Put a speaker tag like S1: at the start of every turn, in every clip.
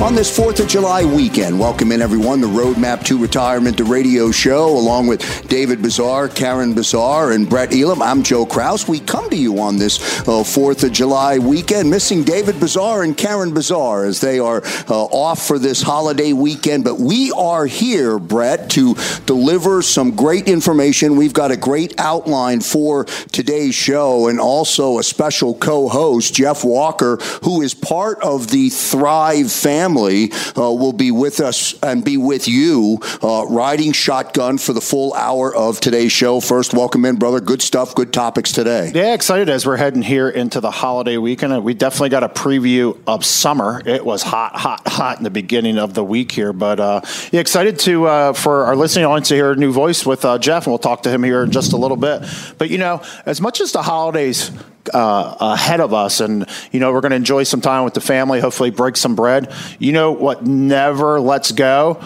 S1: On this 4th of July weekend, welcome in everyone, the Roadmap to Retirement, the radio show, along with David Bazaar, Karen Bazaar, and Brett Elam. I'm Joe Kraus. We come to you on this uh, 4th of July weekend, missing David Bazaar and Karen Bazaar as they are uh, off for this holiday weekend. But we are here, Brett, to deliver some great information. We've got a great outline for today's show and also a special co host, Jeff Walker, who is part of the Thrive family family uh, will be with us and be with you uh, riding shotgun for the full hour of today's show. First, welcome in, brother. Good stuff, good topics today.
S2: Yeah, excited as we're heading here into the holiday weekend. We definitely got a preview of summer. It was hot, hot, hot in the beginning of the week here, but uh, yeah, excited to uh, for our listening audience to hear a new voice with uh, Jeff, and we'll talk to him here in just a little bit. But you know, as much as the holidays uh, ahead of us, and you know we're going to enjoy some time with the family. Hopefully, break some bread. You know what never lets go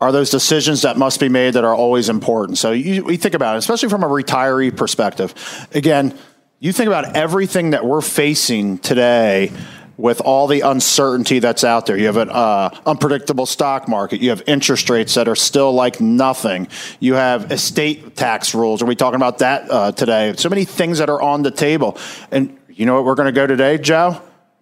S2: are those decisions that must be made that are always important. So you, we think about it, especially from a retiree perspective. Again, you think about everything that we're facing today with all the uncertainty that's out there. You have an uh, unpredictable stock market. You have interest rates that are still like nothing. You have estate tax rules. Are we talking about that uh, today? So many things that are on the table. And you know what we're going to go today, Joe?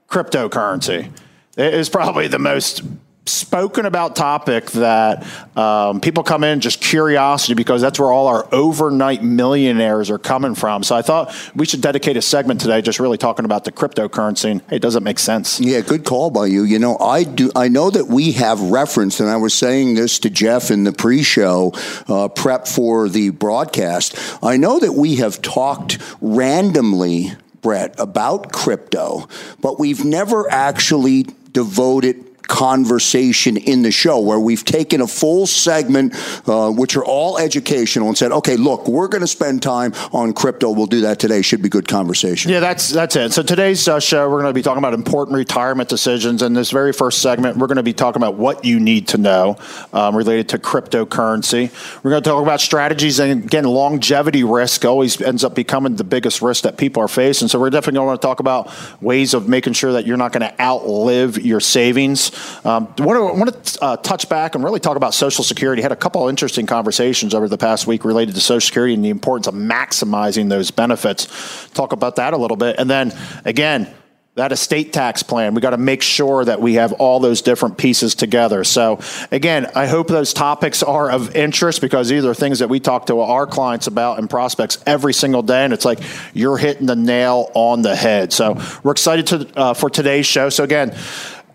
S2: Cryptocurrency. It is probably the most spoken about topic that um, people come in just curiosity because that's where all our overnight millionaires are coming from. So I thought we should dedicate a segment today just really talking about the cryptocurrency. And, hey, it does it make sense?
S1: Yeah, good call by you. You know, I do. I know that we have referenced, and I was saying this to Jeff in the pre-show uh, prep for the broadcast. I know that we have talked randomly. Brett, about crypto, but we've never actually devoted conversation in the show where we've taken a full segment, uh, which are all educational, and said, okay, look, we're going to spend time on crypto. We'll do that today. Should be good conversation.
S2: Yeah, that's that's it. So today's uh, show, we're going to be talking about important retirement decisions. In this very first segment, we're going to be talking about what you need to know um, related to cryptocurrency. We're going to talk about strategies, and again, longevity risk always ends up becoming the biggest risk that people are facing. So we're definitely going to want to talk about ways of making sure that you're not going to outlive your savings. Um, I want to, uh, touch back and really talk about Social Security. Had a couple interesting conversations over the past week related to Social Security and the importance of maximizing those benefits. Talk about that a little bit, and then again that estate tax plan. We got to make sure that we have all those different pieces together. So, again, I hope those topics are of interest because these are things that we talk to our clients about and prospects every single day. And it's like you're hitting the nail on the head. So, we're excited to, uh, for today's show. So, again,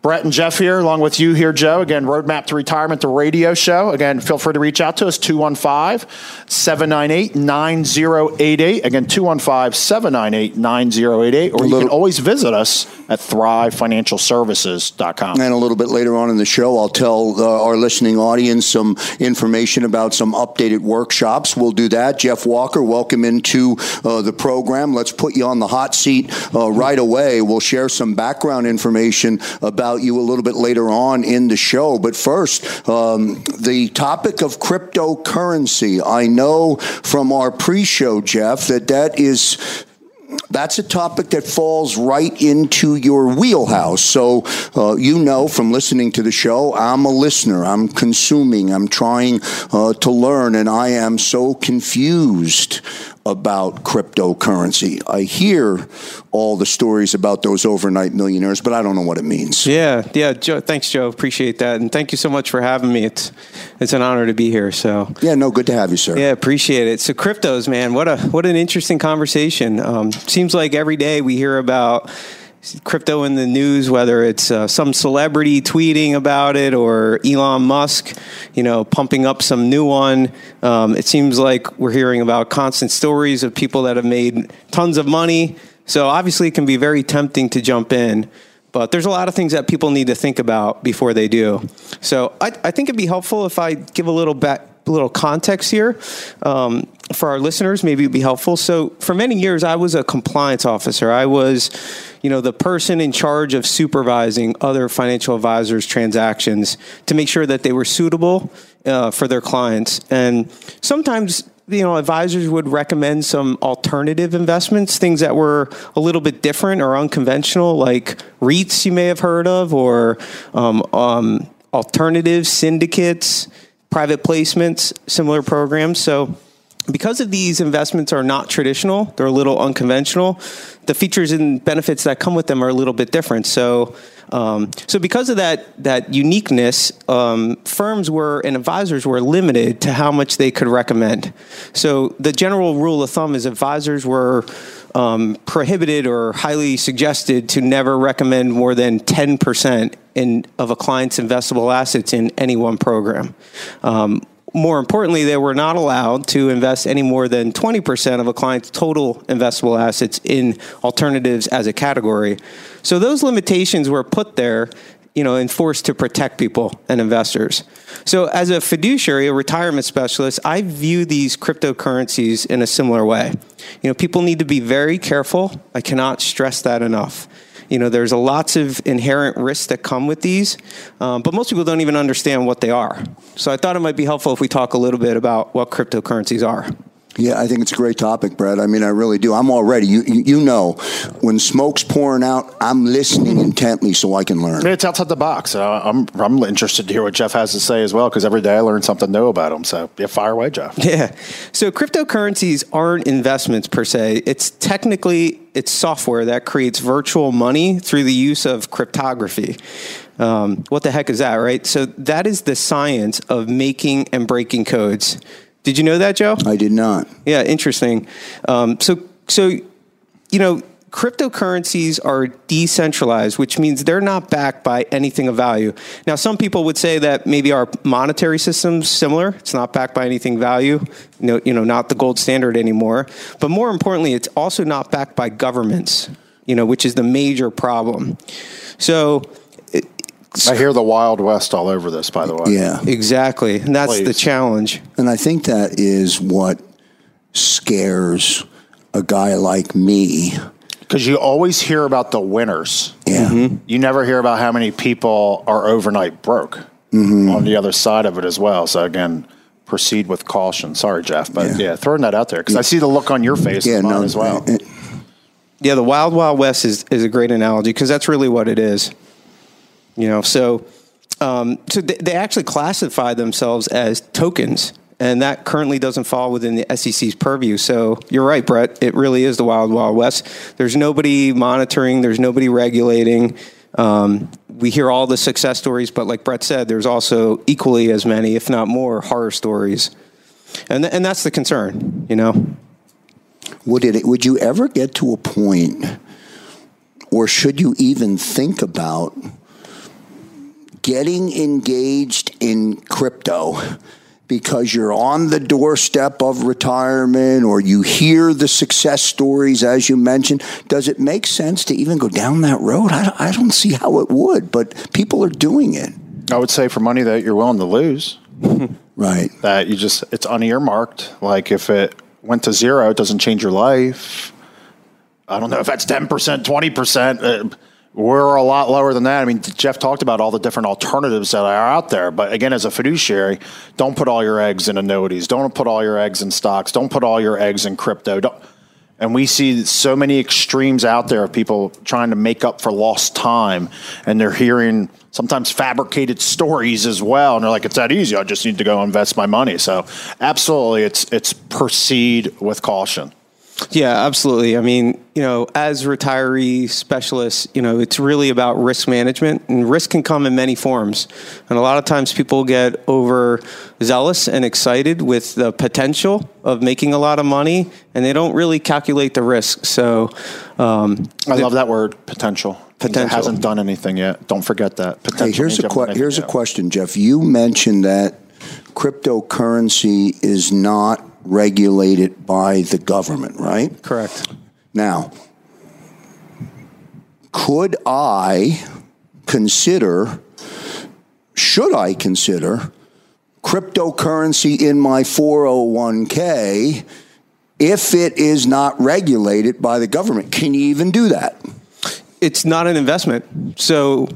S2: Brett and Jeff here, along with you here, Joe. Again, Roadmap to Retirement, the radio show. Again, feel free to reach out to us, 215 798 9088. Again, 215 798 9088. Or you can always visit us at thrivefinancialservices.com.
S1: And a little bit later on in the show, I'll tell uh, our listening audience some information about some updated workshops. We'll do that. Jeff Walker, welcome into uh, the program. Let's put you on the hot seat uh, right away. We'll share some background information about about you a little bit later on in the show. But first, um, the topic of cryptocurrency. I know from our pre show, Jeff, that that is that's a topic that falls right into your wheelhouse. So, uh, you know from listening to the show, I'm a listener. I'm consuming. I'm trying uh, to learn, and I am so confused about cryptocurrency. I hear all the stories about those overnight millionaires, but I don't know what it means.
S3: Yeah, yeah. Joe, thanks, Joe. Appreciate that, and thank you so much for having me. It's it's an honor to be here. So
S1: yeah, no, good to have you, sir.
S3: Yeah, appreciate it. So cryptos, man, what a what an interesting conversation. Um, seems like every day we hear about crypto in the news, whether it's uh, some celebrity tweeting about it or Elon Musk, you know, pumping up some new one. Um, it seems like we're hearing about constant stories of people that have made tons of money. So obviously, it can be very tempting to jump in. But there's a lot of things that people need to think about before they do. So I, I think it'd be helpful if I give a little back, little context here um, for our listeners. Maybe it'd be helpful. So, for many years, I was a compliance officer. I was, you know, the person in charge of supervising other financial advisors' transactions to make sure that they were suitable uh, for their clients. And sometimes you know, advisors would recommend some alternative investments, things that were a little bit different or unconventional, like REITs you may have heard of, or um, um, alternative syndicates private placements, similar programs. So because of these investments are not traditional, they're a little unconventional, the features and benefits that come with them are a little bit different. So, um, so because of that that uniqueness, um, firms were and advisors were limited to how much they could recommend. So the general rule of thumb is advisors were um, prohibited or highly suggested to never recommend more than ten percent in, of a client's investable assets in any one program. More importantly, they were not allowed to invest any more than 20% of a client's total investable assets in alternatives as a category. So those limitations were put there, you know, enforced to protect people and investors. So as a fiduciary, a retirement specialist, I view these cryptocurrencies in a similar way. You know, people need to be very careful. I cannot stress that enough. You know, there's lots of inherent risks that come with these, um, but most people don't even understand what they are. So I thought it might be helpful if we talk a little bit about what cryptocurrencies are.
S1: Yeah, I think it's a great topic, Brad. I mean, I really do. I'm already, you, you know, when smoke's pouring out, I'm listening intently so I can learn.
S2: It's outside the box. Uh, I'm, I'm interested to hear what Jeff has to say as well because every day I learn something new about him. So, yeah, fire away, Jeff.
S3: Yeah. So, cryptocurrencies aren't investments per se. It's technically it's software that creates virtual money through the use of cryptography. Um, what the heck is that, right? So, that is the science of making and breaking codes. Did you know that, Joe?
S1: I did not.
S3: Yeah, interesting. Um, so, so you know, cryptocurrencies are decentralized, which means they're not backed by anything of value. Now, some people would say that maybe our monetary system's similar. It's not backed by anything value, you know, you know, not the gold standard anymore. But more importantly, it's also not backed by governments, you know, which is the major problem. So
S2: I hear the Wild West all over this, by the way.
S1: Yeah.
S3: Exactly. And that's Please. the challenge.
S1: And I think that is what scares a guy like me.
S2: Because you always hear about the winners.
S1: Yeah. Mm-hmm.
S2: You never hear about how many people are overnight broke mm-hmm. on the other side of it as well. So, again, proceed with caution. Sorry, Jeff, but yeah, yeah throwing that out there because yeah. I see the look on your face yeah, no, as well. It,
S3: yeah, the Wild Wild West is, is a great analogy because that's really what it is. You know, so um, so they, they actually classify themselves as tokens, and that currently doesn't fall within the SEC's purview. So you're right, Brett. It really is the wild, wild west. There's nobody monitoring. There's nobody regulating. Um, we hear all the success stories, but like Brett said, there's also equally as many, if not more, horror stories, and th- and that's the concern. You know.
S1: Would it? Would you ever get to a point, or should you even think about? Getting engaged in crypto because you're on the doorstep of retirement or you hear the success stories as you mentioned does it make sense to even go down that road? I, I don't see how it would but people are doing it.
S2: I would say for money that you're willing to lose.
S1: Right.
S2: That you just it's unearmarked. Like if it went to zero it doesn't change your life. I don't know if that's 10% 20% uh, we're a lot lower than that. I mean, Jeff talked about all the different alternatives that are out there. But again, as a fiduciary, don't put all your eggs in annuities. Don't put all your eggs in stocks. Don't put all your eggs in crypto. Don't, and we see so many extremes out there of people trying to make up for lost time. And they're hearing sometimes fabricated stories as well. And they're like, it's that easy. I just need to go invest my money. So absolutely, it's, it's proceed with caution.
S3: Yeah, absolutely. I mean, you know, as retiree specialists, you know, it's really about risk management, and risk can come in many forms. And a lot of times people get over zealous and excited with the potential of making a lot of money, and they don't really calculate the risk. So, um,
S2: I love that word, potential. Potential it hasn't done anything yet. Don't forget that.
S1: Potential hey, here's a que- here's a question, Jeff. You mentioned that cryptocurrency is not regulated by the government, right?
S3: Correct.
S1: Now, could I consider, should I consider cryptocurrency in my 401k if it is not regulated by the government? Can you even do that?
S3: It's not an investment. So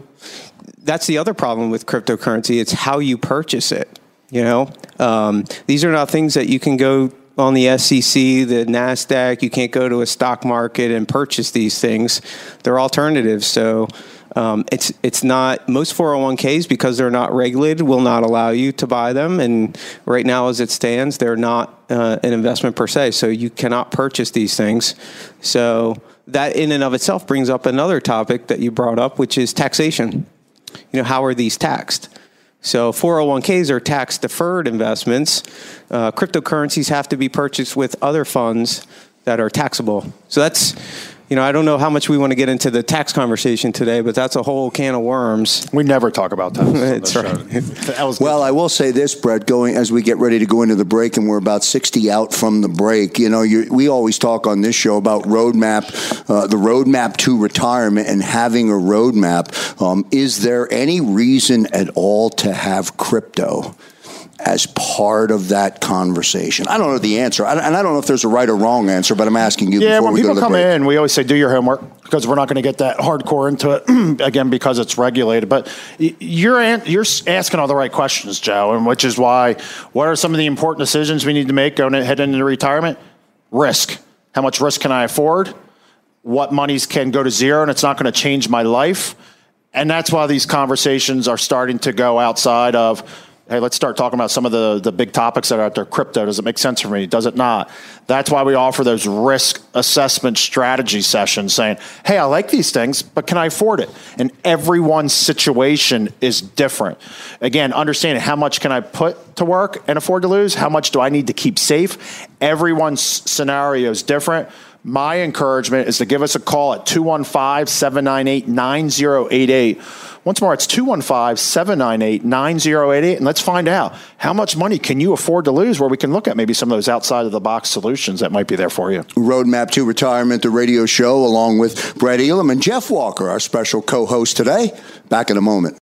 S3: that's the other problem with cryptocurrency. It's how you purchase it. You know, um, these are not things that you can go on the SEC, the NASDAQ. You can't go to a stock market and purchase these things. They're alternatives. So um, it's it's not most 401ks because they're not regulated will not allow you to buy them. And right now, as it stands, they're not uh, an investment per se. So you cannot purchase these things. So that in and of itself brings up another topic that you brought up, which is taxation. You know, how are these taxed? So 401ks are tax deferred investments. Uh, cryptocurrencies have to be purchased with other funds that are taxable. So that's you know, I don't know how much we want to get into the tax conversation today, but that's a whole can of worms.
S2: We never talk about tax.
S3: that's right.
S1: well, I will say this, Brett. Going as we get ready to go into the break, and we're about sixty out from the break. You know, you, we always talk on this show about roadmap, uh, the roadmap to retirement, and having a roadmap. Um, is there any reason at all to have crypto? As part of that conversation? I don't know the answer, and I don't know if there's a right or wrong answer, but I'm asking you.
S2: Yeah,
S1: when
S2: people come
S1: break.
S2: in, we always say do your homework because we're not going to get that hardcore into it again because it's regulated. But you're you're asking all the right questions, Joe, and which is why what are some of the important decisions we need to make going ahead into retirement? Risk. How much risk can I afford? What monies can go to zero and it's not going to change my life? And that's why these conversations are starting to go outside of hey, let's start talking about some of the, the big topics that are out there. Crypto, does it make sense for me? Does it not? That's why we offer those risk assessment strategy sessions saying, hey, I like these things, but can I afford it? And everyone's situation is different. Again, understanding how much can I put to work and afford to lose? How much do I need to keep safe? Everyone's scenario is different. My encouragement is to give us a call at 215 798 9088 once more, it's 215 798 9088. And let's find out how much money can you afford to lose where we can look at maybe some of those outside of the box solutions that might be there for you.
S1: Roadmap to Retirement, the radio show, along with Brett Elam and Jeff Walker, our special co host today. Back in a moment.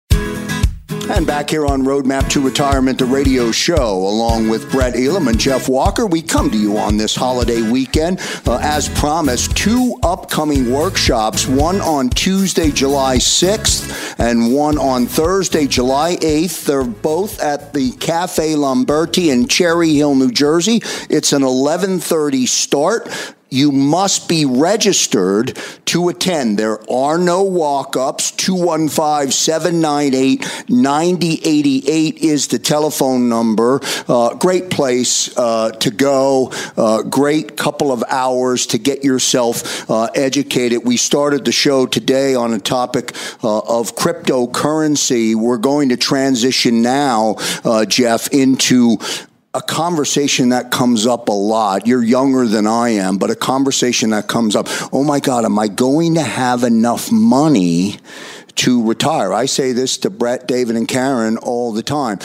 S1: And back here on Roadmap to Retirement, the radio show, along with Brett Elam and Jeff Walker, we come to you on this holiday weekend. Uh, as promised, two upcoming workshops, one on Tuesday, July 6th, and one on Thursday, July 8th. They're both at the Cafe Lamberti in Cherry Hill, New Jersey. It's an 1130 start you must be registered to attend. There are no walk ups. 215 798 9088 is the telephone number. Uh, great place uh, to go. Uh, great couple of hours to get yourself uh, educated. We started the show today on a topic uh, of cryptocurrency. We're going to transition now, uh, Jeff, into a conversation that comes up a lot. You're younger than I am, but a conversation that comes up. Oh my God, am I going to have enough money to retire? I say this to Brett, David, and Karen all the time.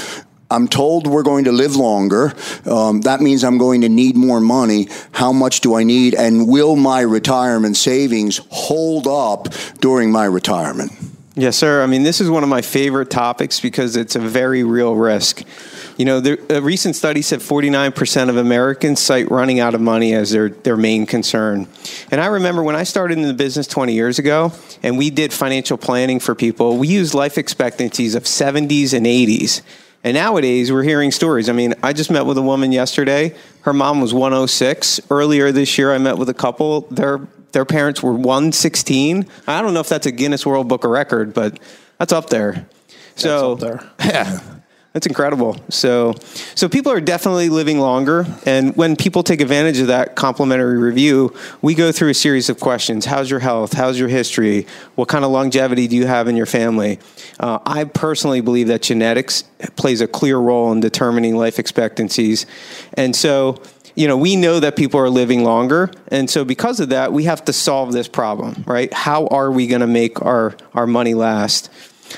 S1: I'm told we're going to live longer. Um, that means I'm going to need more money. How much do I need? And will my retirement savings hold up during my retirement?
S3: Yes, sir. I mean, this is one of my favorite topics because it's a very real risk. You know, the, a uh, recent study said 49% of Americans cite running out of money as their, their main concern. And I remember when I started in the business 20 years ago and we did financial planning for people, we used life expectancies of 70s and 80s. And nowadays, we're hearing stories. I mean, I just met with a woman yesterday. Her mom was 106. Earlier this year, I met with a couple. Their their parents were 116. I don't know if that's a Guinness World Book of Record, but that's up there.
S2: So, that's up there.
S3: yeah. That's incredible. So, so people are definitely living longer, and when people take advantage of that complimentary review, we go through a series of questions: How's your health? How's your history? What kind of longevity do you have in your family? Uh, I personally believe that genetics plays a clear role in determining life expectancies, and so you know, we know that people are living longer. And so because of that, we have to solve this problem, right? How are we going to make our, our money last?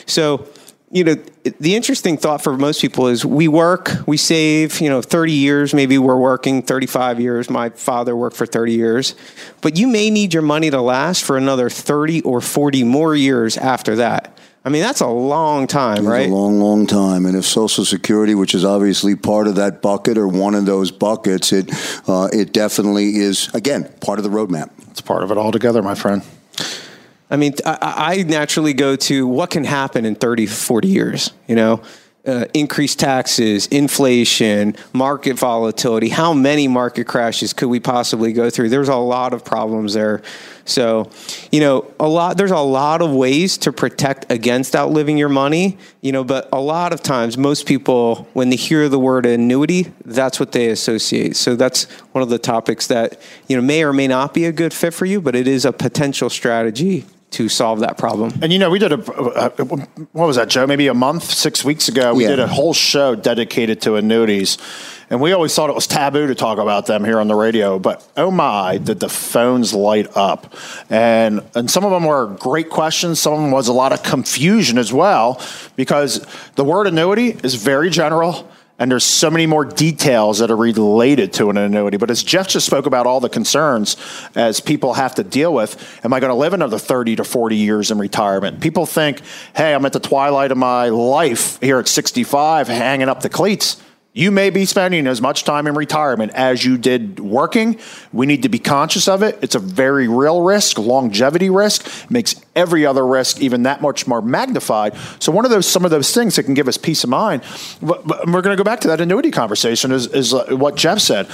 S3: So you know, the interesting thought for most people is we work, we save, you know, 30 years, maybe we're working 35 years. My father worked for 30 years, but you may need your money to last for another 30 or 40 more years after that. I mean, that's a long time, right?
S1: A long, long time. And if Social Security, which is obviously part of that bucket or one of those buckets, it uh, it definitely is again part of the roadmap.
S2: It's part of it altogether, my friend.
S3: I mean, I, I, naturally go to what can happen in 30, 40 years, you know? Uh, increased taxes, inflation, market volatility. How many market crashes could we possibly go through? There's a lot of problems there. So, you know, a lot. There's a lot of ways to protect against outliving your money. You know, but a lot of times, most people, when they hear the word annuity, that's what they associate. So that's one of the topics that you know may or may not be a good fit for you, but it is a potential strategy to solve that problem.
S2: And you know, we did a, what was that, Joe? Maybe a month, six weeks ago, we yeah. did a whole show dedicated to annuities. And we always thought it was taboo to talk about them here on the radio, but oh my, did the phones light up. And and some of them were great questions, some of them was a lot of confusion as well, because the word annuity is very general and there's so many more details that are related to an annuity. But as Jeff just spoke about all the concerns as people have to deal with, am I going to live another 30 to 40 years in retirement? People think, hey, I'm at the twilight of my life here at 65, hanging up the cleats. You may be spending as much time in retirement as you did working. We need to be conscious of it. It's a very real risk, longevity risk, makes every other risk even that much more magnified. So one of those, some of those things that can give us peace of mind. But, but we're going to go back to that annuity conversation. Is, is uh, what Jeff said.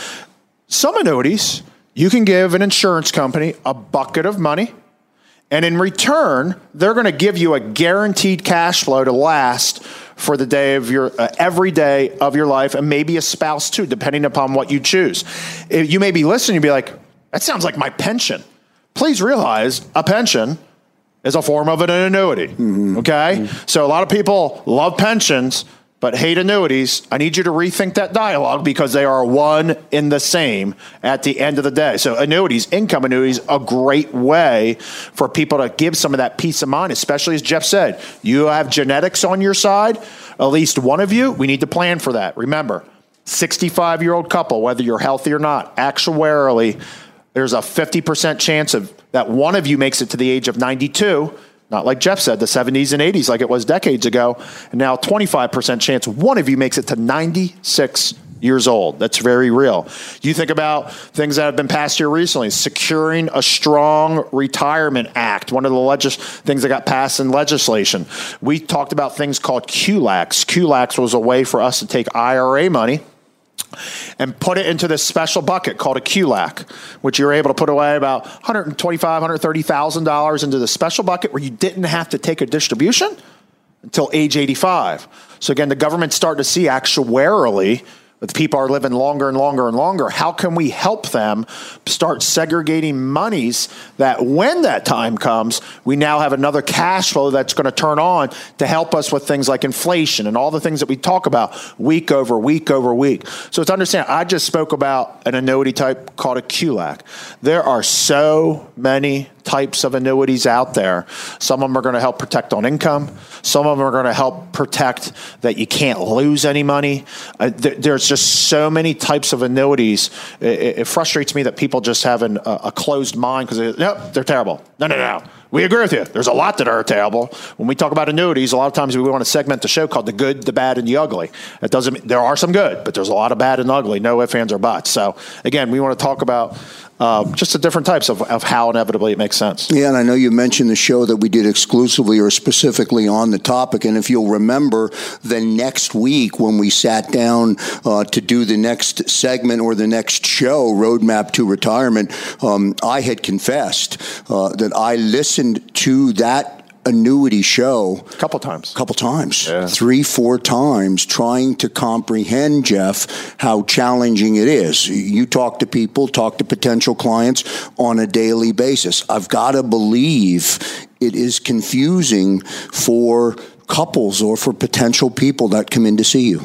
S2: Some annuities, you can give an insurance company a bucket of money. And in return, they're going to give you a guaranteed cash flow to last for the day of your uh, every day of your life, and maybe a spouse too, depending upon what you choose. If you may be listening, you'd be like, "That sounds like my pension." Please realize a pension is a form of an annuity. Mm-hmm. Okay, mm-hmm. so a lot of people love pensions but hate annuities, I need you to rethink that dialogue because they are one in the same at the end of the day. So, annuities, income annuities, a great way for people to give some of that peace of mind, especially as Jeff said, you have genetics on your side, at least one of you, we need to plan for that. Remember, 65 year old couple, whether you're healthy or not, actuarially, there's a 50% chance of that one of you makes it to the age of 92 not like Jeff said, the 70s and 80s, like it was decades ago. And now 25% chance one of you makes it to 96 years old. That's very real. You think about things that have been passed here recently, securing a strong retirement act, one of the legis- things that got passed in legislation. We talked about things called QLACs. QLACs was a way for us to take IRA money and put it into this special bucket called a QLAC, which you're able to put away about $125,000, $130,000 into the special bucket where you didn't have to take a distribution until age 85. So again, the government's starting to see actuarially if people are living longer and longer and longer, how can we help them start segregating monies that when that time comes, we now have another cash flow that's going to turn on to help us with things like inflation and all the things that we talk about week over week over week. So to understand, I just spoke about an annuity type called a QLAC. There are so many types of annuities out there. Some of them are going to help protect on income. Some of them are going to help protect that you can't lose any money. Uh, th- there's just so many types of annuities. It, it frustrates me that people just have an, a, a closed mind because they, nope, they're terrible. No, no, no. We agree with you. There's a lot that are terrible. When we talk about annuities, a lot of times we want to segment the show called the good, the bad, and the ugly. It doesn't. There are some good, but there's a lot of bad and ugly. No ifs, ands, or buts. So again, we want to talk about um, just the different types of, of how inevitably it makes sense.
S1: Yeah, and I know you mentioned the show that we did exclusively or specifically on the topic. And if you'll remember, the next week when we sat down uh, to do the next segment or the next show, Roadmap to Retirement, um, I had confessed uh, that I listened to that annuity show
S2: a couple times.
S1: A couple times. Yeah. Three, four times trying to comprehend, Jeff, how challenging it is. You talk to people, talk to potential clients on a daily basis. I've got to believe it is confusing for couples or for potential people that come in to see you.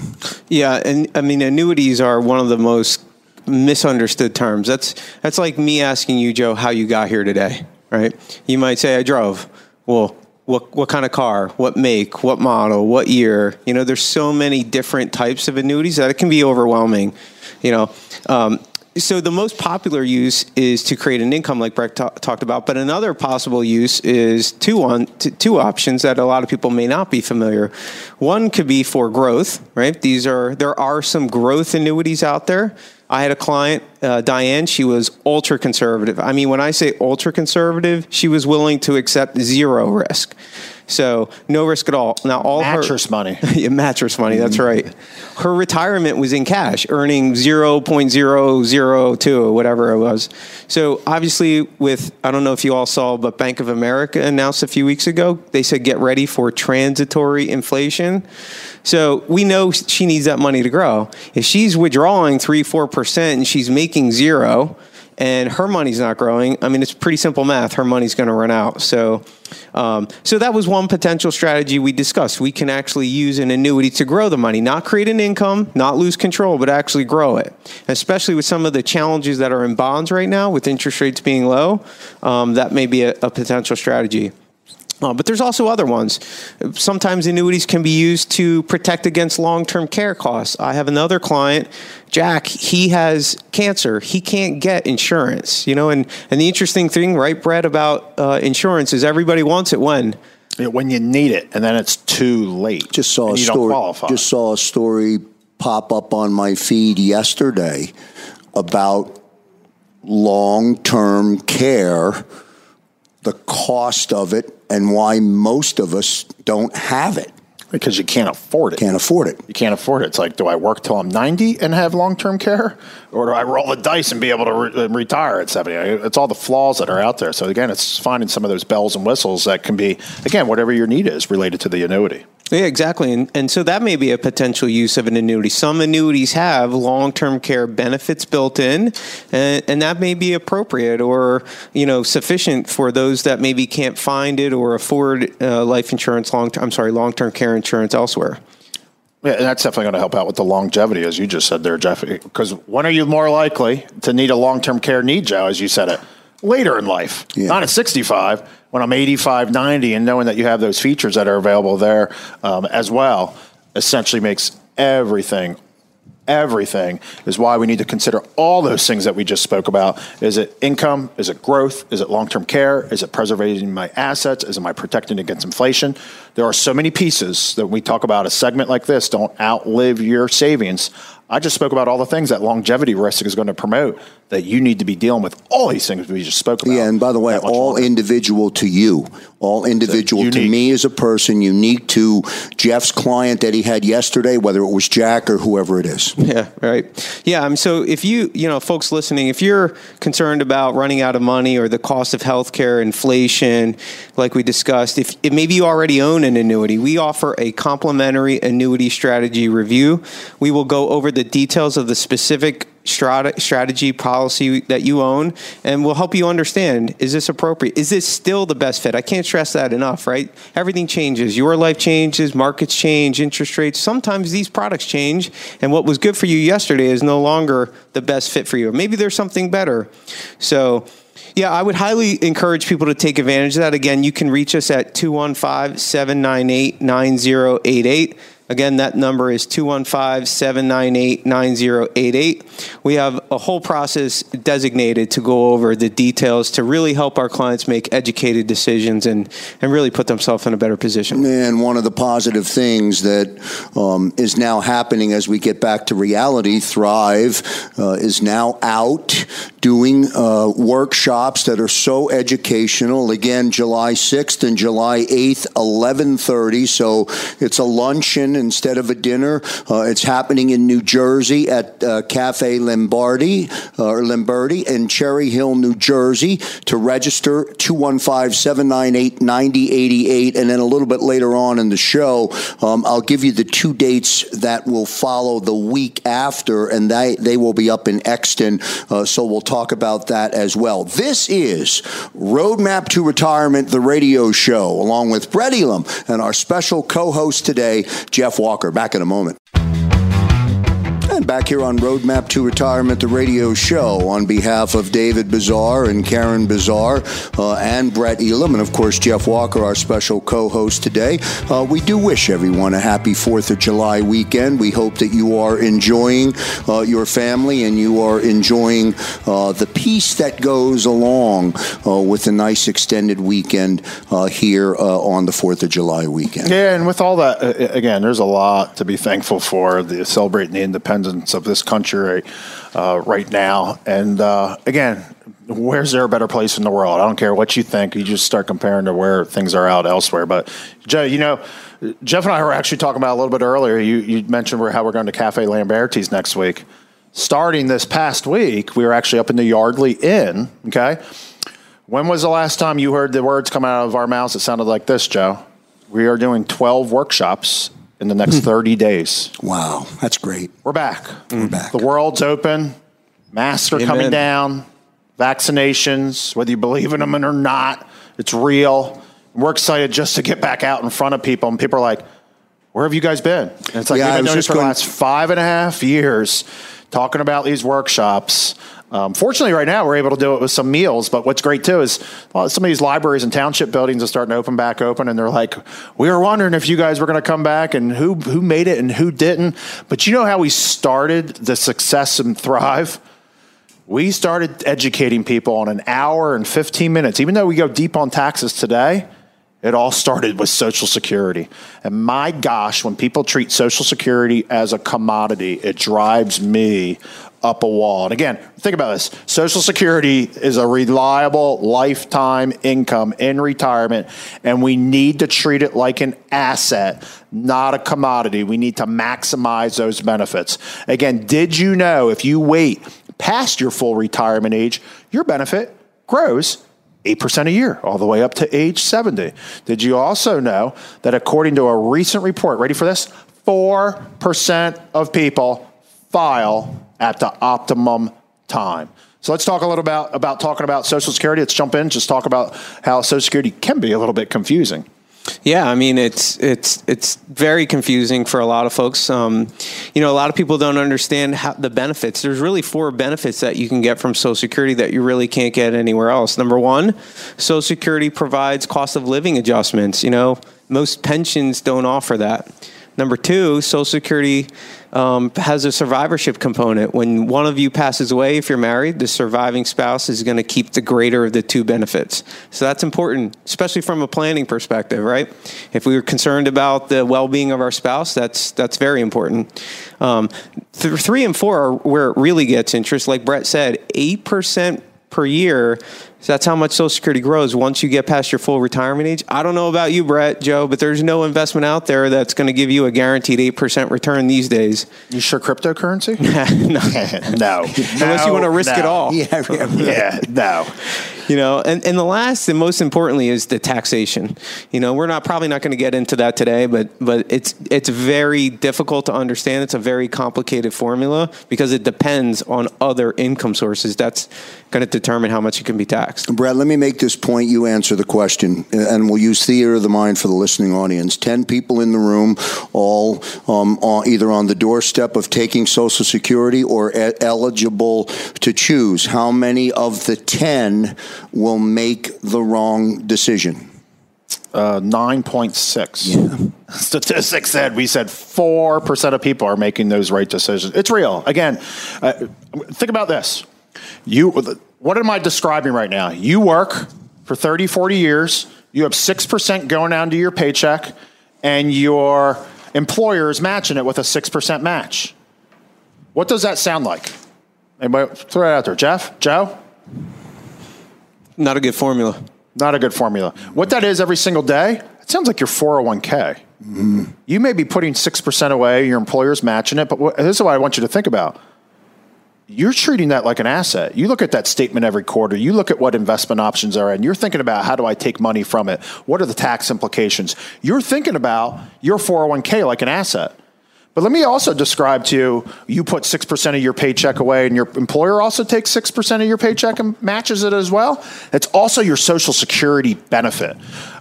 S3: Yeah, and I mean annuities are one of the most misunderstood terms. That's that's like me asking you, Joe, how you got here today, right? You might say I drove. Well, what what kind of car, what make, what model, what year. You know, there's so many different types of annuities that it can be overwhelming. You know, um, so the most popular use is to create an income, like Brett ta- talked about. But another possible use is two on t- two options that a lot of people may not be familiar. One could be for growth, right? These are there are some growth annuities out there. I had a client, uh, Diane. She was ultra conservative. I mean, when I say ultra conservative, she was willing to accept zero risk. So no risk at all. Now all
S2: mattress
S3: her,
S2: money.
S3: yeah, mattress money. That's mm. right. Her retirement was in cash, earning zero point zero zero two or whatever it was. So obviously, with I don't know if you all saw, but Bank of America announced a few weeks ago. They said get ready for transitory inflation. So we know she needs that money to grow. If she's withdrawing three, four percent and she's making zero, and her money's not growing, I mean, it's pretty simple math. Her money's going to run out. So, um, so that was one potential strategy we discussed. We can actually use an annuity to grow the money, not create an income, not lose control, but actually grow it. Especially with some of the challenges that are in bonds right now, with interest rates being low, um, that may be a, a potential strategy. Uh, but there's also other ones. Sometimes annuities can be used to protect against long-term care costs. I have another client, Jack. He has cancer. He can't get insurance. You know, and and the interesting thing, right, Brett, about uh, insurance is everybody wants it when
S2: when you need it, and then it's too late.
S1: Just saw a story. Just saw a story pop up on my feed yesterday about long-term care the cost of it and why most of us don't have it.
S2: Because you can't afford it.
S1: Can't afford it.
S2: You can't afford it. It's like, do I work till I'm 90 and have long term care? Or do I roll the dice and be able to re- uh, retire at 70? It's all the flaws that are out there. So, again, it's finding some of those bells and whistles that can be, again, whatever your need is related to the annuity.
S3: Yeah, exactly. And, and so that may be a potential use of an annuity. Some annuities have long term care benefits built in, and, and, that may be appropriate or you know sufficient for those that maybe can't find it or afford uh, life insurance long I'm sorry long term care insurance elsewhere.
S2: Yeah, and that's definitely going to help out with the longevity, as you just said there, Jeff. Because when are you more likely to need a long term care need, Joe, as you said it? Later in life, yeah. not at 65 when I'm 85, 90, and knowing that you have those features that are available there um, as well, essentially makes everything everything is why we need to consider all those things that we just spoke about. Is it income? Is it growth? Is it long term care? Is it preserving my assets? Is it my protecting against inflation? There are so many pieces that we talk about a segment like this don't outlive your savings. I just spoke about all the things that longevity risk is going to promote that you need to be dealing with all these things we just spoke about.
S1: Yeah, and by the way, all longer. individual to you, all individual to me as a person, unique to Jeff's client that he had yesterday, whether it was Jack or whoever it is.
S3: Yeah, right. Yeah, I mean, so if you, you know, folks listening, if you're concerned about running out of money or the cost of healthcare, inflation, like we discussed, if, if maybe you already own an annuity, we offer a complimentary annuity strategy review. We will go over the details of the specific strategy policy that you own and we'll help you understand is this appropriate? Is this still the best fit? I can't stress that enough right? Everything changes. Your life changes markets change interest rates. Sometimes these products change and what was good for you yesterday is no longer the best fit for you. Maybe there's something better. So yeah, I would highly encourage people to take advantage of that. Again, you can reach us at 215 798 9088. Again, that number is 215 798 9088. We have a whole process designated to go over the details to really help our clients make educated decisions and, and really put themselves in a better position.
S1: And one of the positive things that um, is now happening as we get back to reality, Thrive uh, is now out doing uh, workshops that are so educational. Again, July 6th and July 8th, 1130. So it's a luncheon instead of a dinner. Uh, it's happening in New Jersey at uh, Cafe Lombardi or Lamberti in Cherry Hill, New Jersey. To register, 215 798 9088. And then a little bit later on in the show, um, I'll give you the two dates that will follow the week after, and they, they will be up in Exton. Uh, so we'll talk about that as well. This is Roadmap to Retirement, the radio show, along with Brett Elam and our special co host today, Jeff Walker. Back in a moment. And back here on Roadmap to Retirement, the radio show, on behalf of David Bazaar and Karen Bazaar uh, and Brett Elam, and of course Jeff Walker, our special co host today, uh, we do wish everyone a happy 4th of July weekend. We hope that you are enjoying uh, your family and you are enjoying uh, the peace that goes along uh, with a nice extended weekend uh, here on the 4th of July weekend.
S2: Yeah, and with all that, again, there's a lot to be thankful for, the, celebrating the independence independence of this country uh, right now. And uh, again, where's there a better place in the world? I don't care what you think. You just start comparing to where things are out elsewhere. But Joe, you know, Jeff and I were actually talking about a little bit earlier. You, you mentioned how we're going to Cafe Lamberti's next week. Starting this past week, we were actually up in the Yardley Inn. Okay. When was the last time you heard the words come out of our mouths? It sounded like this, Joe. We are doing 12 workshops in the next hmm. 30 days.
S1: Wow, that's great.
S2: We're back.
S1: We're hmm. back.
S2: The world's open. Masks are Amen. coming down. Vaccinations, whether you believe in them or not, it's real. We're excited just to get back out in front of people. And people are like, where have you guys been? And it's like, yeah, we've been doing this for the last five and a half years talking about these workshops. Um, fortunately, right now we're able to do it with some meals. But what's great too is well, some of these libraries and township buildings are starting to open back open, and they're like, "We were wondering if you guys were going to come back, and who who made it and who didn't." But you know how we started the success and thrive. We started educating people on an hour and 15 minutes. Even though we go deep on taxes today, it all started with Social Security. And my gosh, when people treat Social Security as a commodity, it drives me up a wall. And again, think about this Social Security is a reliable lifetime income in retirement, and we need to treat it like an asset, not a commodity. We need to maximize those benefits. Again, did you know if you wait past your full retirement age, your benefit grows 8% a year, all the way up to age 70. Did you also know that according to a recent report, ready for this? 4% of people file at the optimum time. So let's talk a little about, about talking about Social Security. Let's jump in, just talk about how Social Security can be a little bit confusing.
S3: Yeah, I mean it's it's it's very confusing for a lot of folks. Um, you know, a lot of people don't understand how the benefits. There's really four benefits that you can get from Social Security that you really can't get anywhere else. Number one, Social Security provides cost of living adjustments. You know, most pensions don't offer that. Number two, Social Security um, has a survivorship component. When one of you passes away, if you're married, the surviving spouse is going to keep the greater of the two benefits. So that's important, especially from a planning perspective, right? If we are concerned about the well-being of our spouse, that's that's very important. Um, th- three and four are where it really gets interest. Like Brett said, eight percent per year so that's how much Social Security grows once you get past your full retirement age. I don't know about you, Brett, Joe, but there's no investment out there that's going to give you a guaranteed 8% return these days.
S2: You sure cryptocurrency?
S3: no. no. Unless you want to risk
S2: no.
S3: it all.
S2: Yeah, yeah, yeah, no.
S3: You know, and, and the last and most importantly is the taxation. You know, we're not probably not going to get into that today, but but it's it's very difficult to understand. It's a very complicated formula because it depends on other income sources. That's going to determine how much it can be taxed.
S1: Brad, let me make this point. You answer the question, and we'll use theater of the mind for the listening audience. Ten people in the room, all um, either on the doorstep of taking Social Security or eligible to choose. How many of the ten will make the wrong decision?
S2: Uh, 9.6. Yeah. Statistics said we said 4% of people are making those right decisions. It's real. Again, uh, think about this. You, what am I describing right now? You work for 30, 40 years, you have 6% going down to your paycheck, and your employer is matching it with a 6% match. What does that sound like? Anybody throw it out there. Jeff? Joe?
S3: Not a good formula.
S2: Not a good formula. What that is every single day, it sounds like your 401k. Mm-hmm. You may be putting 6% away, your employer's matching it, but what, this is what I want you to think about. You're treating that like an asset. You look at that statement every quarter. You look at what investment options are, and you're thinking about how do I take money from it? What are the tax implications? You're thinking about your 401k like an asset. But let me also describe to you you put 6% of your paycheck away, and your employer also takes 6% of your paycheck and matches it as well. It's also your Social Security benefit.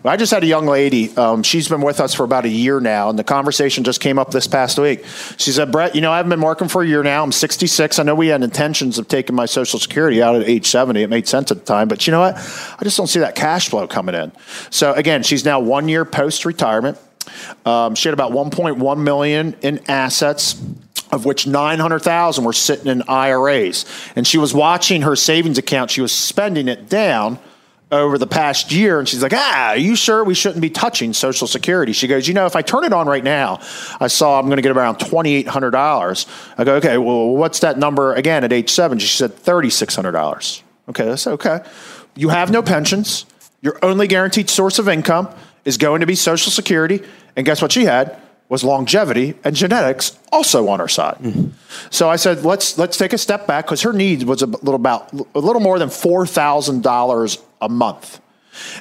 S2: I just had a young lady, um, she's been with us for about a year now, and the conversation just came up this past week. She said, Brett, you know, I've been working for a year now. I'm 66. I know we had intentions of taking my Social Security out at age 70. It made sense at the time, but you know what? I just don't see that cash flow coming in. So again, she's now one year post retirement. Um, she had about 1.1 million in assets of which 900,000 were sitting in IRAs. And she was watching her savings account. She was spending it down over the past year. And she's like, ah, are you sure we shouldn't be touching Social Security? She goes, you know, if I turn it on right now, I saw I'm going to get around $2,800. I go, okay, well, what's that number again at age seven? She said $3,600. Okay, that's okay. You have no pensions. Your only guaranteed source of income is going to be Social Security. And guess what she had? Was longevity and genetics also on her side. Mm-hmm. So I said, let's let's take a step back because her need was a little about a little more than four thousand dollars a month.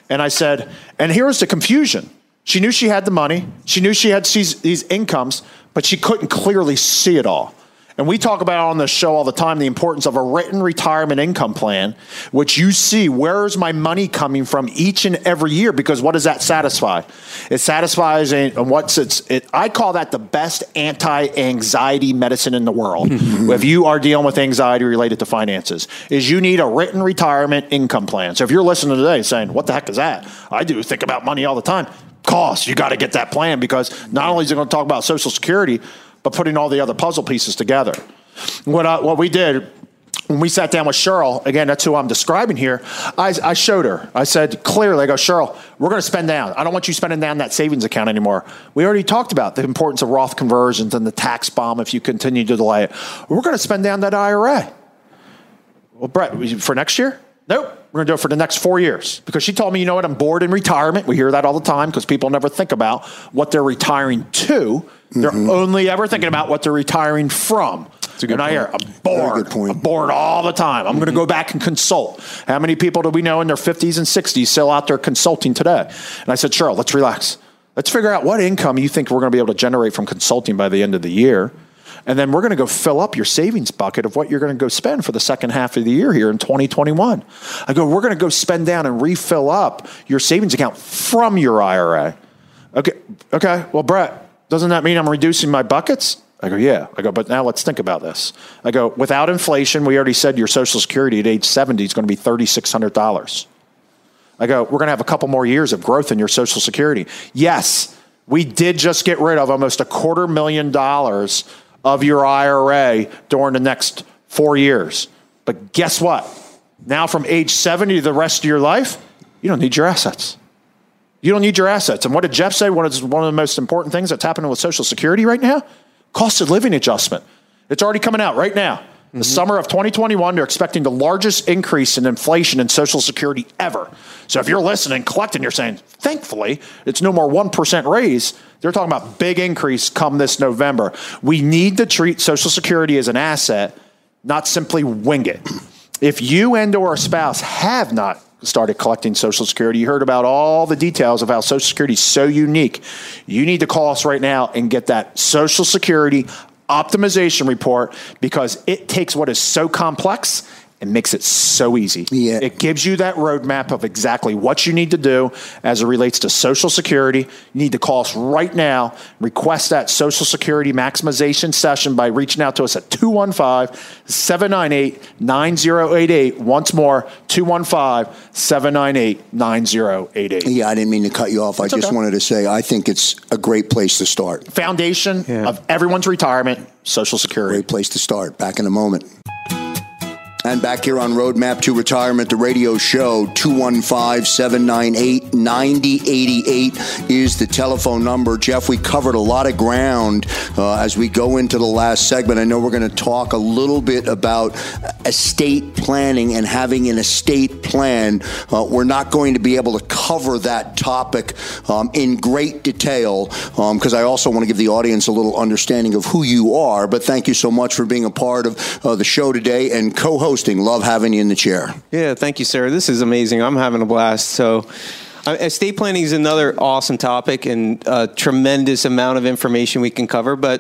S2: And I said, and here's the confusion. She knew she had the money, she knew she had these, these incomes, but she couldn't clearly see it all. And we talk about on this show all the time the importance of a written retirement income plan, which you see where's my money coming from each and every year because what does that satisfy? It satisfies and what's it's it, I call that the best anti-anxiety medicine in the world. if you are dealing with anxiety related to finances, is you need a written retirement income plan. So if you're listening today saying, "What the heck is that?" I do think about money all the time. Cost, you got to get that plan because not only is it going to talk about Social Security, but putting all the other puzzle pieces together. What, what we did when we sat down with Cheryl, again, that's who I'm describing here, I, I, showed her. I said clearly, I go, Cheryl, we're going to spend down. I don't want you spending down that savings account anymore. We already talked about the importance of Roth conversions and the tax bomb if you continue to delay it. We're going to spend down that IRA. Well, Brett, for next year? Nope. We're going to do it for the next four years because she told me, you know what, I'm bored in retirement. We hear that all the time because people never think about what they're retiring to they're mm-hmm. only ever thinking about what they're retiring from. That's a good and I hear, I'm bored. I'm bored all the time. I'm mm-hmm. going to go back and consult. How many people do we know in their 50s and 60s still out there consulting today? And I said, Cheryl, let's relax. Let's figure out what income you think we're going to be able to generate from consulting by the end of the year. And then we're going to go fill up your savings bucket of what you're going to go spend for the second half of the year here in 2021. I go, we're going to go spend down and refill up your savings account from your IRA. Okay. Okay. Well, Brett, doesn't that mean I'm reducing my buckets? I go, yeah. I go, but now let's think about this. I go, without inflation, we already said your Social Security at age 70 is going to be $3,600. I go, we're going to have a couple more years of growth in your Social Security. Yes, we did just get rid of almost a quarter million dollars of your IRA during the next four years. But guess what? Now, from age 70 to the rest of your life, you don't need your assets. You don't need your assets. And what did Jeff say? One of, one of the most important things that's happening with Social Security right now? Cost of living adjustment. It's already coming out right now. Mm-hmm. The summer of 2021, they're expecting the largest increase in inflation in Social Security ever. So if you're listening, collecting, you're saying, thankfully, it's no more 1% raise. They're talking about big increase come this November. We need to treat Social Security as an asset, not simply wing it. If you and or a spouse have not started collecting Social Security. You heard about all the details of how Social Security is so unique. You need to call us right now and get that Social Security optimization report because it takes what is so complex it makes it so easy. Yeah. It gives you that roadmap of exactly what you need to do as it relates to Social Security. You need to call us right now, request that Social Security maximization session by reaching out to us at 215 798 9088. Once more, 215 798 9088.
S1: Yeah, I didn't mean to cut you off. That's I just okay. wanted to say I think it's a great place to start.
S2: Foundation yeah. of everyone's retirement, Social Security.
S1: Great place to start. Back in a moment. And back here on Roadmap to Retirement, the radio show, 215 798 9088 is the telephone number. Jeff, we covered a lot of ground uh, as we go into the last segment. I know we're going to talk a little bit about estate planning and having an estate plan. Uh, we're not going to be able to cover that topic um, in great detail because um, I also want to give the audience a little understanding of who you are. But thank you so much for being a part of uh, the show today and co host hosting. Love having you in the chair.
S3: Yeah, thank you, Sarah. This is amazing. I'm having a blast. So, uh, estate planning is another awesome topic and a tremendous amount of information we can cover. But,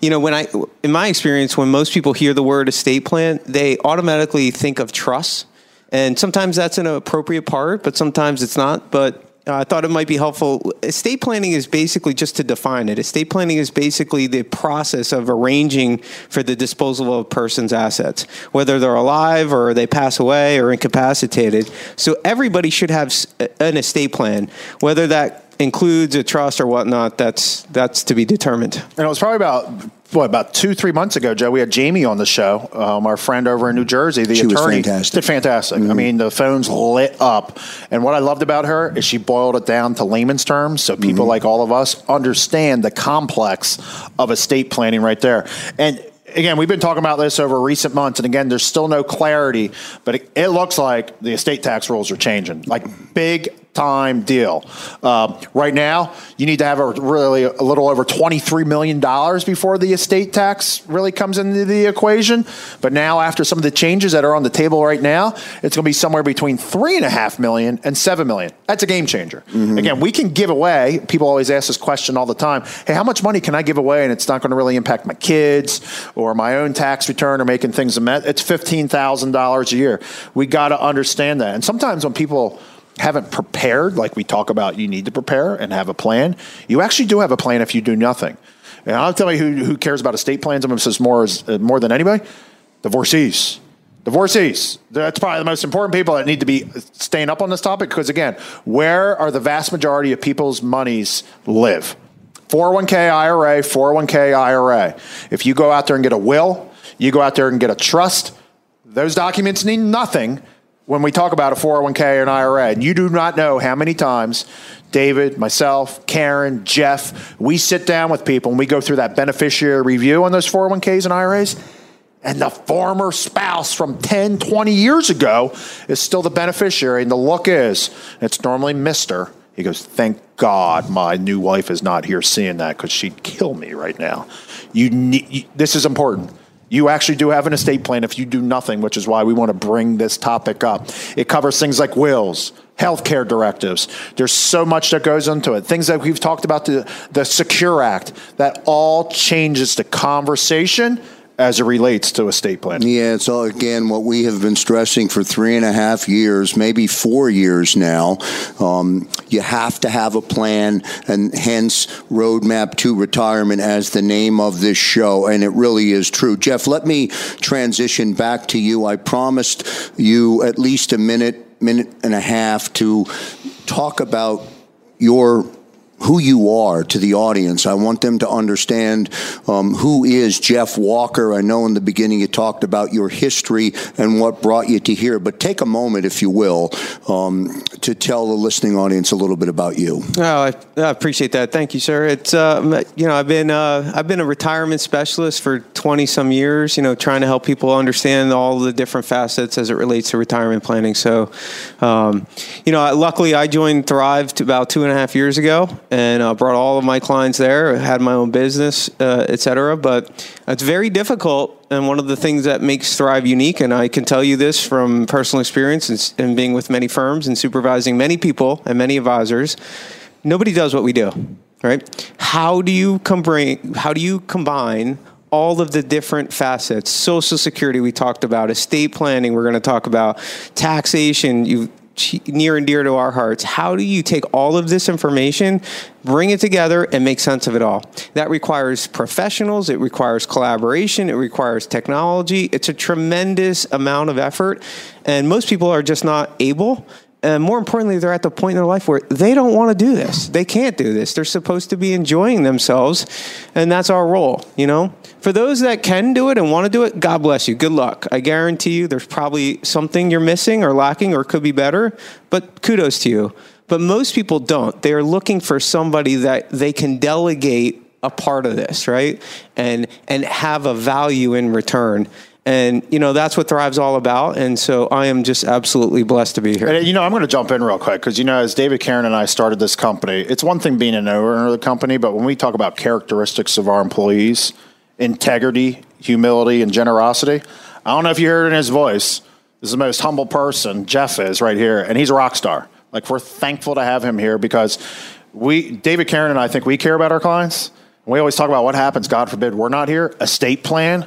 S3: you know, when I, in my experience, when most people hear the word estate plan, they automatically think of trust. And sometimes that's an appropriate part, but sometimes it's not. But uh, I thought it might be helpful. Estate planning is basically just to define it. Estate planning is basically the process of arranging for the disposal of a person's assets, whether they're alive or they pass away or incapacitated. So everybody should have an estate plan, whether that includes a trust or whatnot. That's that's to be determined.
S2: And it was probably about what about two three months ago, Joe? We had Jamie on the show, um, our friend over in New Jersey, the
S1: she
S2: attorney.
S1: Was fantastic.
S2: Did fantastic. Mm-hmm. I mean, the phones lit up, and what I loved about her is she boiled it down to layman's terms, so people mm-hmm. like all of us understand the complex of estate planning right there. And again, we've been talking about this over recent months, and again, there's still no clarity, but it, it looks like the estate tax rules are changing, like big time deal. Uh, right now, you need to have a really a little over $23 million before the estate tax really comes into the equation. But now, after some of the changes that are on the table right now, it's going to be somewhere between three and a half million and seven million. That's a game changer. Mm-hmm. Again, we can give away. People always ask this question all the time. Hey, how much money can I give away, and it's not going to really impact my kids or my own tax return or making things. A mess. It's fifteen thousand dollars a year. We got to understand that. And sometimes when people haven't prepared, like we talk about, you need to prepare and have a plan. You actually do have a plan if you do nothing. And I'll tell you who, who cares about estate plans and says more, as, uh, more than anybody divorcees. Divorcees. That's probably the most important people that need to be staying up on this topic because, again, where are the vast majority of people's monies live? 401k IRA, 401k IRA. If you go out there and get a will, you go out there and get a trust, those documents mean nothing when we talk about a 401k or an IRA, and you do not know how many times David, myself, Karen, Jeff, we sit down with people and we go through that beneficiary review on those 401ks and IRAs. And the former spouse from 10, 20 years ago is still the beneficiary. And the look is, it's normally Mr. He goes, Thank God my new wife is not here seeing that because she'd kill me right now. You need, you, this is important you actually do have an estate plan if you do nothing, which is why we want to bring this topic up. It covers things like wills, healthcare directives. There's so much that goes into it. Things that we've talked about, the, the Secure Act, that all changes the conversation as it relates to estate planning.
S1: Yeah, it's all again what we have been stressing for three and a half years, maybe four years now. Um, you have to have a plan, and hence Roadmap to Retirement as the name of this show, and it really is true. Jeff, let me transition back to you. I promised you at least a minute, minute and a half to talk about your who you are to the audience. I want them to understand um, who is Jeff Walker. I know in the beginning you talked about your history and what brought you to here, but take a moment, if you will, um, to tell the listening audience a little bit about you.
S3: Oh, I, I appreciate that. Thank you, sir. It's uh, you know I've been uh, I've been a retirement specialist for twenty some years. You know, trying to help people understand all the different facets as it relates to retirement planning. So, um, you know, luckily I joined Thrive about two and a half years ago and uh, brought all of my clients there. Had my own business, uh, etc. But it's very difficult, and one of the things that makes Thrive unique, and I can tell you this from personal experience and, and being with many firms and supervising many people and many advisors, nobody does what we do. Right? How do you combine? How do you combine all of the different facets social security we talked about estate planning we're going to talk about taxation you near and dear to our hearts. How do you take all of this information, bring it together, and make sense of it all? That requires professionals, it requires collaboration, it requires technology. It's a tremendous amount of effort, and most people are just not able and more importantly, they're at the point in their life where they don't want to do this. They can't do this. They're supposed to be enjoying themselves, and that's our role, you know? For those that can do it and want to do it, God bless you. Good luck. I guarantee you there's probably something you're missing or lacking or could be better, but kudos to you. But most people don't. They are looking for somebody that they can delegate a part of this, right? And and have a value in return. And you know that's what Thrive's all about. And so I am just absolutely blessed to be here.
S2: And, you know, I'm going to jump in real quick because you know, as David Karen and I started this company, it's one thing being an owner of the company, but when we talk about characteristics of our employees, integrity, humility, and generosity, I don't know if you heard in his voice. This is the most humble person Jeff is right here, and he's a rock star. Like we're thankful to have him here because we, David Karen and I, think we care about our clients. We always talk about what happens. God forbid we're not here. Estate plan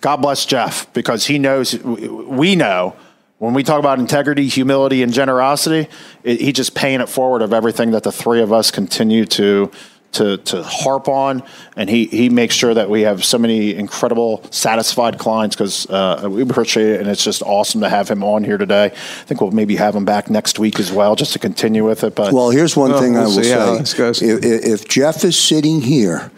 S2: God bless Jeff because he knows, we know when we talk about integrity, humility, and generosity, it, he just paying it forward of everything that the three of us continue to to, to harp on, and he, he makes sure that we have so many incredible, satisfied clients because uh, we appreciate it, and it's just awesome to have him on here today. I think we'll maybe have him back next week as well, just to continue with it. But
S1: well, here's one
S3: Well,
S1: thing I
S3: we'll
S1: will say:
S3: this
S1: if, if Jeff is sitting here,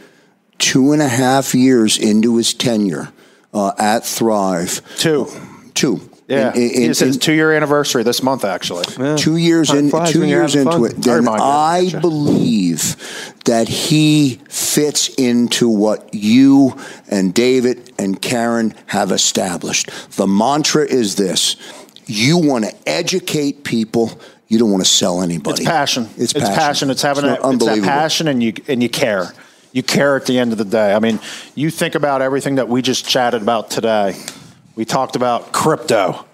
S1: two and a half years into his tenure uh, at Thrive,
S2: two,
S1: two.
S2: yeah,
S1: In- in-
S2: it's his
S1: in-
S2: two year anniversary this month, actually.
S1: two years
S3: Time
S1: in, two years into
S3: fun.
S1: it, then
S2: remind you.
S1: I
S2: Gotcha.
S1: believe that he fits into what you and David and Karen have established. The mantra is this: you want to educate people. You don't want to sell anybody.
S2: It's passion.
S1: It's
S2: It's,
S1: passion.
S2: passion. It's having
S1: It's
S2: a, it's that passion, and you and you care. You care at the end of the day. I mean, you think about everything that we just chatted about today. We talked about crypto.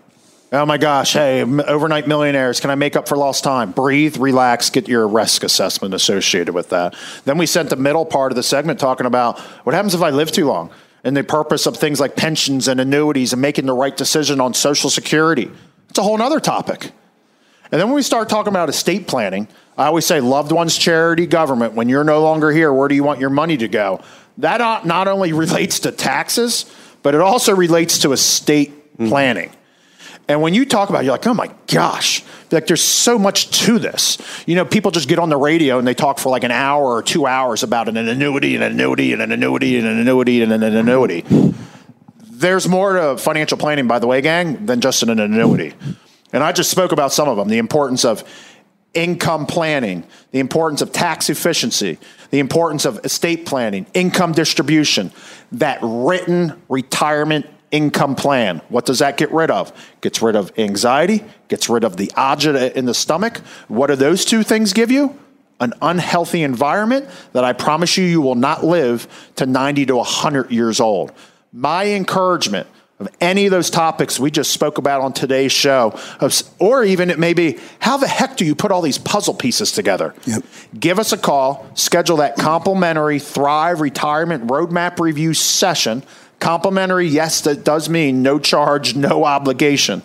S2: Oh my gosh! Hey, overnight millionaires. Can I make up for lost time? Breathe, relax, get your risk assessment associated with that. Then we sent the middle part of the segment talking about what happens if I live too long, and the purpose of things like pensions and annuities and making the right decision on Social Security. It's a whole other topic. And then when we start talking about estate planning, I always say loved ones, charity, government. When you're no longer here, where do you want your money to go? That not- not only relates to taxes, but it also relates to estate hmm. planning. And when you talk about it, you're like, oh my gosh, like there's so much to this. You know, people just get on the radio and they talk for like an hour or two hours about an annuity and an annuity and an annuity and an annuity and an annuity. There's more to financial planning, by the way, gang, than just an annuity. And I just spoke about some of them the importance of income planning, the importance of tax efficiency, the importance of estate planning, income distribution, that written retirement income plan. What does that get rid of? Gets rid of anxiety, gets rid of the agita in the stomach. What do those two things give you? An unhealthy environment that I promise you, you will not live to 90 to 100 years old. My encouragement of any of those topics we just spoke about on today's show, or even it may be, how the heck do you put all these puzzle pieces together?
S1: Yep.
S2: Give us a call, schedule that complimentary Thrive Retirement Roadmap Review session. Complimentary, yes, that does mean no charge, no obligation.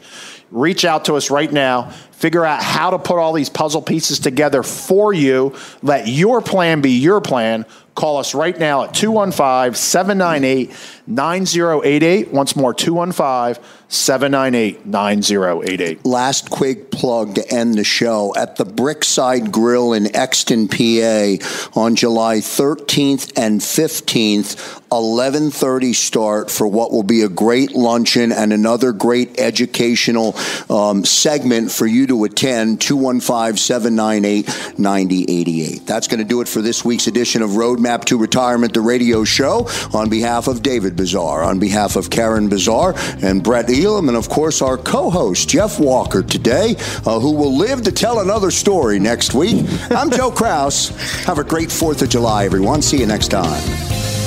S2: Reach out to us right now. Figure out how to put all these puzzle pieces together for you. Let your plan be your plan. Call us right now at 215 798 9088. Once more, 215 798 9088.
S1: last quick plug to end the show at the Brickside Grill in Exton, PA on July 13th and 15th, 11:30 start for what will be a great luncheon and another great educational um, segment for you to attend 215-798-9088. That's going to do it for this week's edition of Roadmap to Retirement the radio show on behalf of David Bazaar, on behalf of Karen Bazaar and Brett Elam and of course our co-host Jeff Walker today, uh, who will live to tell another story next week. I'm Joe Kraus. Have a great 4th of July, everyone. See you next time.